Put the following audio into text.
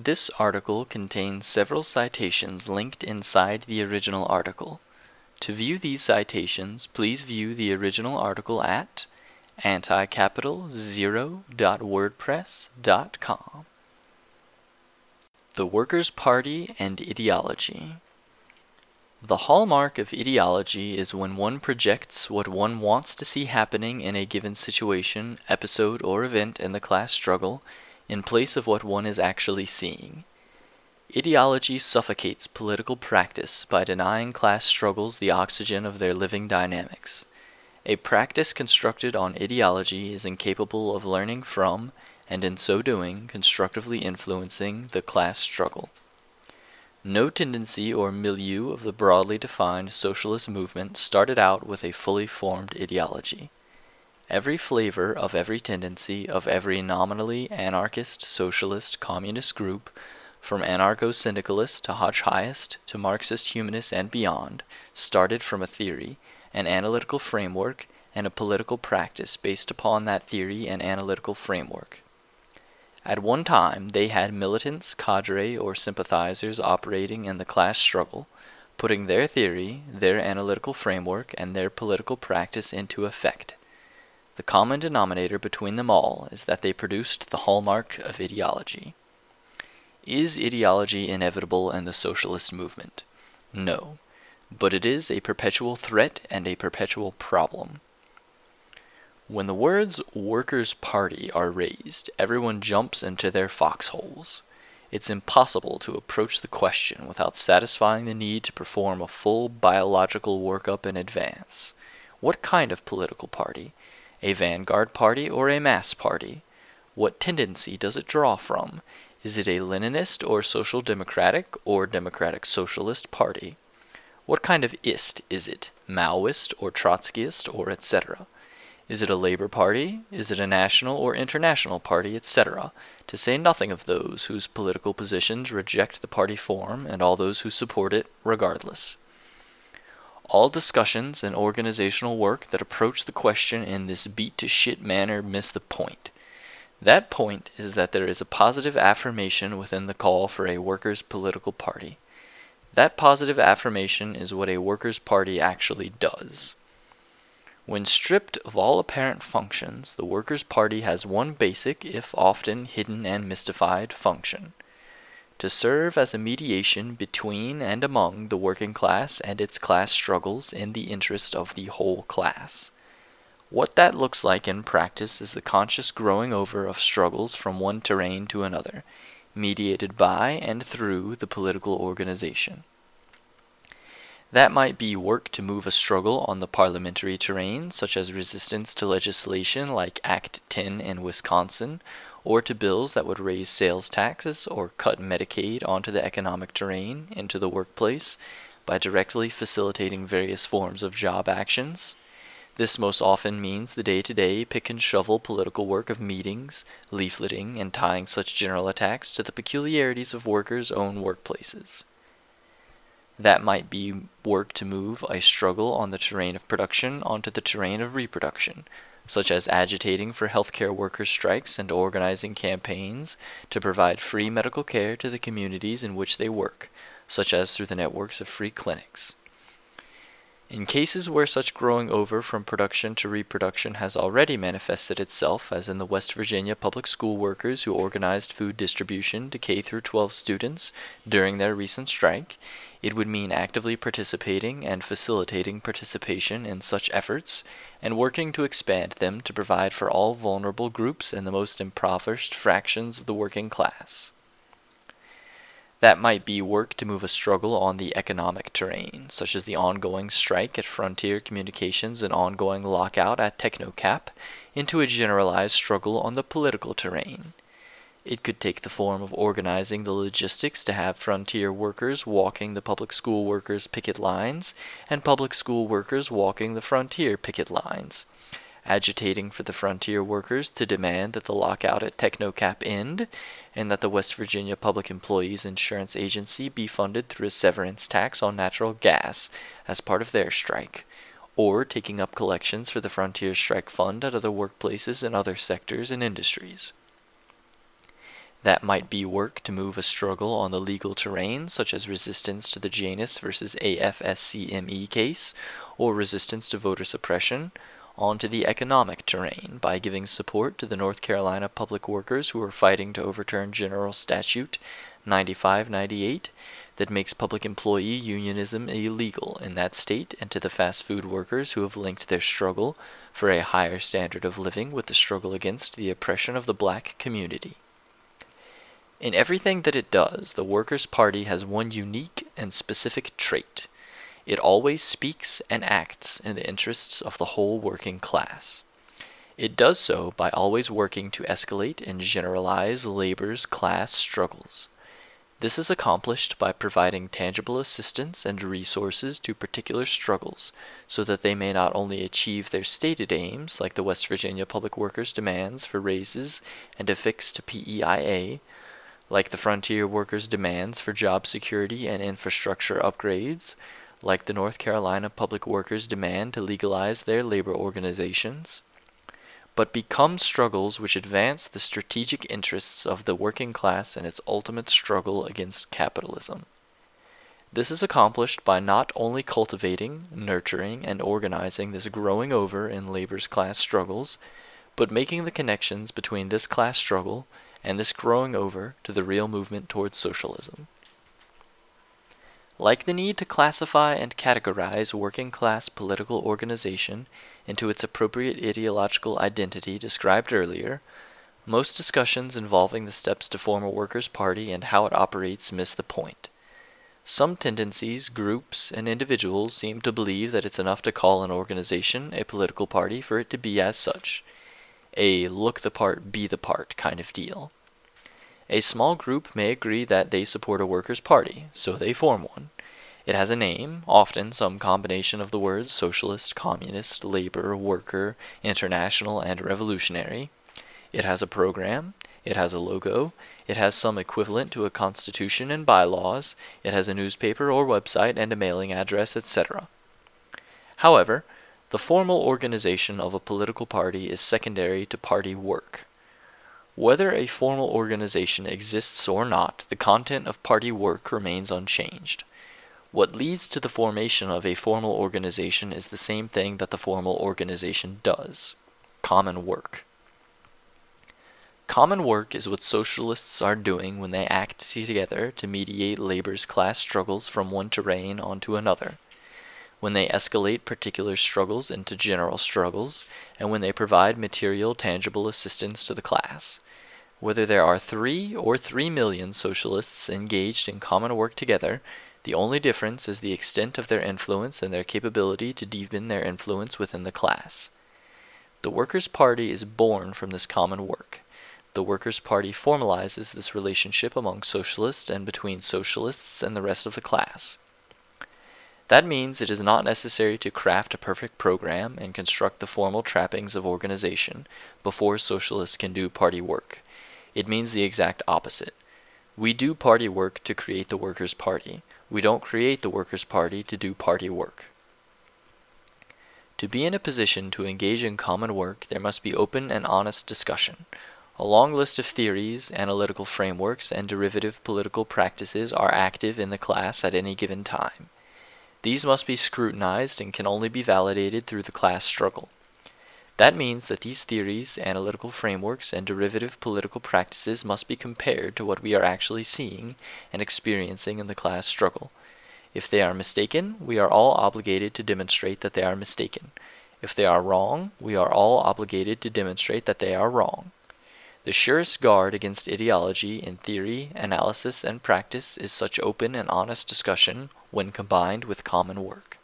This article contains several citations linked inside the original article. To view these citations, please view the original article at anticapital0.wordpress.com. The Workers' Party and Ideology The hallmark of ideology is when one projects what one wants to see happening in a given situation, episode, or event in the class struggle in place of what one is actually seeing. Ideology suffocates political practice by denying class struggles the oxygen of their living dynamics. A practice constructed on ideology is incapable of learning from, and in so doing, constructively influencing, the class struggle. No tendency or milieu of the broadly defined socialist movement started out with a fully formed ideology. Every flavor of every tendency of every nominally anarchist, socialist, communist group, from anarcho syndicalist to Hoxha to Marxist humanist and beyond, started from a theory, an analytical framework, and a political practice based upon that theory and analytical framework. At one time, they had militants, cadre, or sympathizers operating in the class struggle, putting their theory, their analytical framework, and their political practice into effect. The common denominator between them all is that they produced the hallmark of ideology. Is ideology inevitable in the socialist movement? No, but it is a perpetual threat and a perpetual problem. When the words Workers' Party are raised, everyone jumps into their foxholes. It's impossible to approach the question without satisfying the need to perform a full biological workup in advance. What kind of political party? A vanguard party or a mass party? What tendency does it draw from? Is it a Leninist or Social Democratic or Democratic Socialist party? What kind of ist is it? Maoist or Trotskyist or etc.? Is it a Labor Party? Is it a national or international party, etc.? To say nothing of those whose political positions reject the party form and all those who support it regardless. All discussions and organizational work that approach the question in this beat to shit manner miss the point. That point is that there is a positive affirmation within the call for a workers' political party. That positive affirmation is what a workers' party actually does. When stripped of all apparent functions, the Workers' Party has one basic, if often hidden and mystified, function to serve as a mediation between and among the working class and its class struggles in the interest of the whole class. What that looks like in practice is the conscious growing over of struggles from one terrain to another, mediated by and through the political organization. That might be work to move a struggle on the parliamentary terrain, such as resistance to legislation like Act 10 in Wisconsin, or to bills that would raise sales taxes or cut Medicaid onto the economic terrain into the workplace by directly facilitating various forms of job actions. This most often means the day to day pick and shovel political work of meetings, leafleting, and tying such general attacks to the peculiarities of workers' own workplaces. That might be work to move a struggle on the terrain of production onto the terrain of reproduction, such as agitating for healthcare workers' strikes and organizing campaigns to provide free medical care to the communities in which they work, such as through the networks of free clinics. In cases where such growing over from production to reproduction has already manifested itself, as in the West Virginia public school workers who organized food distribution to K through 12 students during their recent strike, it would mean actively participating and facilitating participation in such efforts and working to expand them to provide for all vulnerable groups and the most impoverished fractions of the working class. That might be work to move a struggle on the economic terrain, such as the ongoing strike at Frontier Communications and ongoing lockout at Technocap, into a generalized struggle on the political terrain. It could take the form of organizing the logistics to have frontier workers walking the public school workers' picket lines and public school workers walking the frontier picket lines agitating for the frontier workers to demand that the lockout at Technocap end and that the West Virginia Public Employees Insurance Agency be funded through a severance tax on natural gas as part of their strike, or taking up collections for the Frontier Strike Fund at other workplaces and other sectors and industries. That might be work to move a struggle on the legal terrain, such as resistance to the Janus versus AFSCME case, or resistance to voter suppression, onto the economic terrain by giving support to the North Carolina public workers who are fighting to overturn General Statute 9598 that makes public employee unionism illegal in that state, and to the fast food workers who have linked their struggle for a higher standard of living with the struggle against the oppression of the black community. In everything that it does, the Workers' Party has one unique and specific trait. It always speaks and acts in the interests of the whole working class. It does so by always working to escalate and generalize labor's class struggles. This is accomplished by providing tangible assistance and resources to particular struggles so that they may not only achieve their stated aims, like the West Virginia Public Workers' demands for raises and a fixed PEIA, like the frontier workers' demands for job security and infrastructure upgrades, like the North Carolina public workers' demand to legalize their labor organizations, but become struggles which advance the strategic interests of the working class in its ultimate struggle against capitalism. This is accomplished by not only cultivating, nurturing, and organizing this growing over in labor's class struggles, but making the connections between this class struggle and this growing over to the real movement towards socialism. Like the need to classify and categorize working class political organization into its appropriate ideological identity described earlier, most discussions involving the steps to form a workers' party and how it operates miss the point. Some tendencies, groups, and individuals seem to believe that it's enough to call an organization a political party for it to be as such, a look the part, be the part kind of deal. A small group may agree that they support a workers' party, so they form one. It has a name, often some combination of the words socialist, communist, labor, worker, international, and revolutionary. It has a program. It has a logo. It has some equivalent to a constitution and bylaws. It has a newspaper or website and a mailing address, etc. However, the formal organization of a political party is secondary to party work. Whether a formal organization exists or not, the content of party work remains unchanged. What leads to the formation of a formal organization is the same thing that the formal organization does common work. Common work is what socialists are doing when they act together to mediate labor's class struggles from one terrain onto another when they escalate particular struggles into general struggles, and when they provide material, tangible assistance to the class. Whether there are three or three million socialists engaged in common work together, the only difference is the extent of their influence and their capability to deepen their influence within the class. The Workers' Party is born from this common work. The Workers' Party formalizes this relationship among socialists and between socialists and the rest of the class. That means it is not necessary to craft a perfect program and construct the formal trappings of organization before socialists can do party work. It means the exact opposite. We do party work to create the Workers' Party. We don't create the Workers' Party to do party work. To be in a position to engage in common work, there must be open and honest discussion. A long list of theories, analytical frameworks, and derivative political practices are active in the class at any given time. These must be scrutinized and can only be validated through the class struggle. That means that these theories, analytical frameworks, and derivative political practices must be compared to what we are actually seeing and experiencing in the class struggle. If they are mistaken, we are all obligated to demonstrate that they are mistaken. If they are wrong, we are all obligated to demonstrate that they are wrong. The surest guard against ideology in theory, analysis, and practice is such open and honest discussion when combined with common work.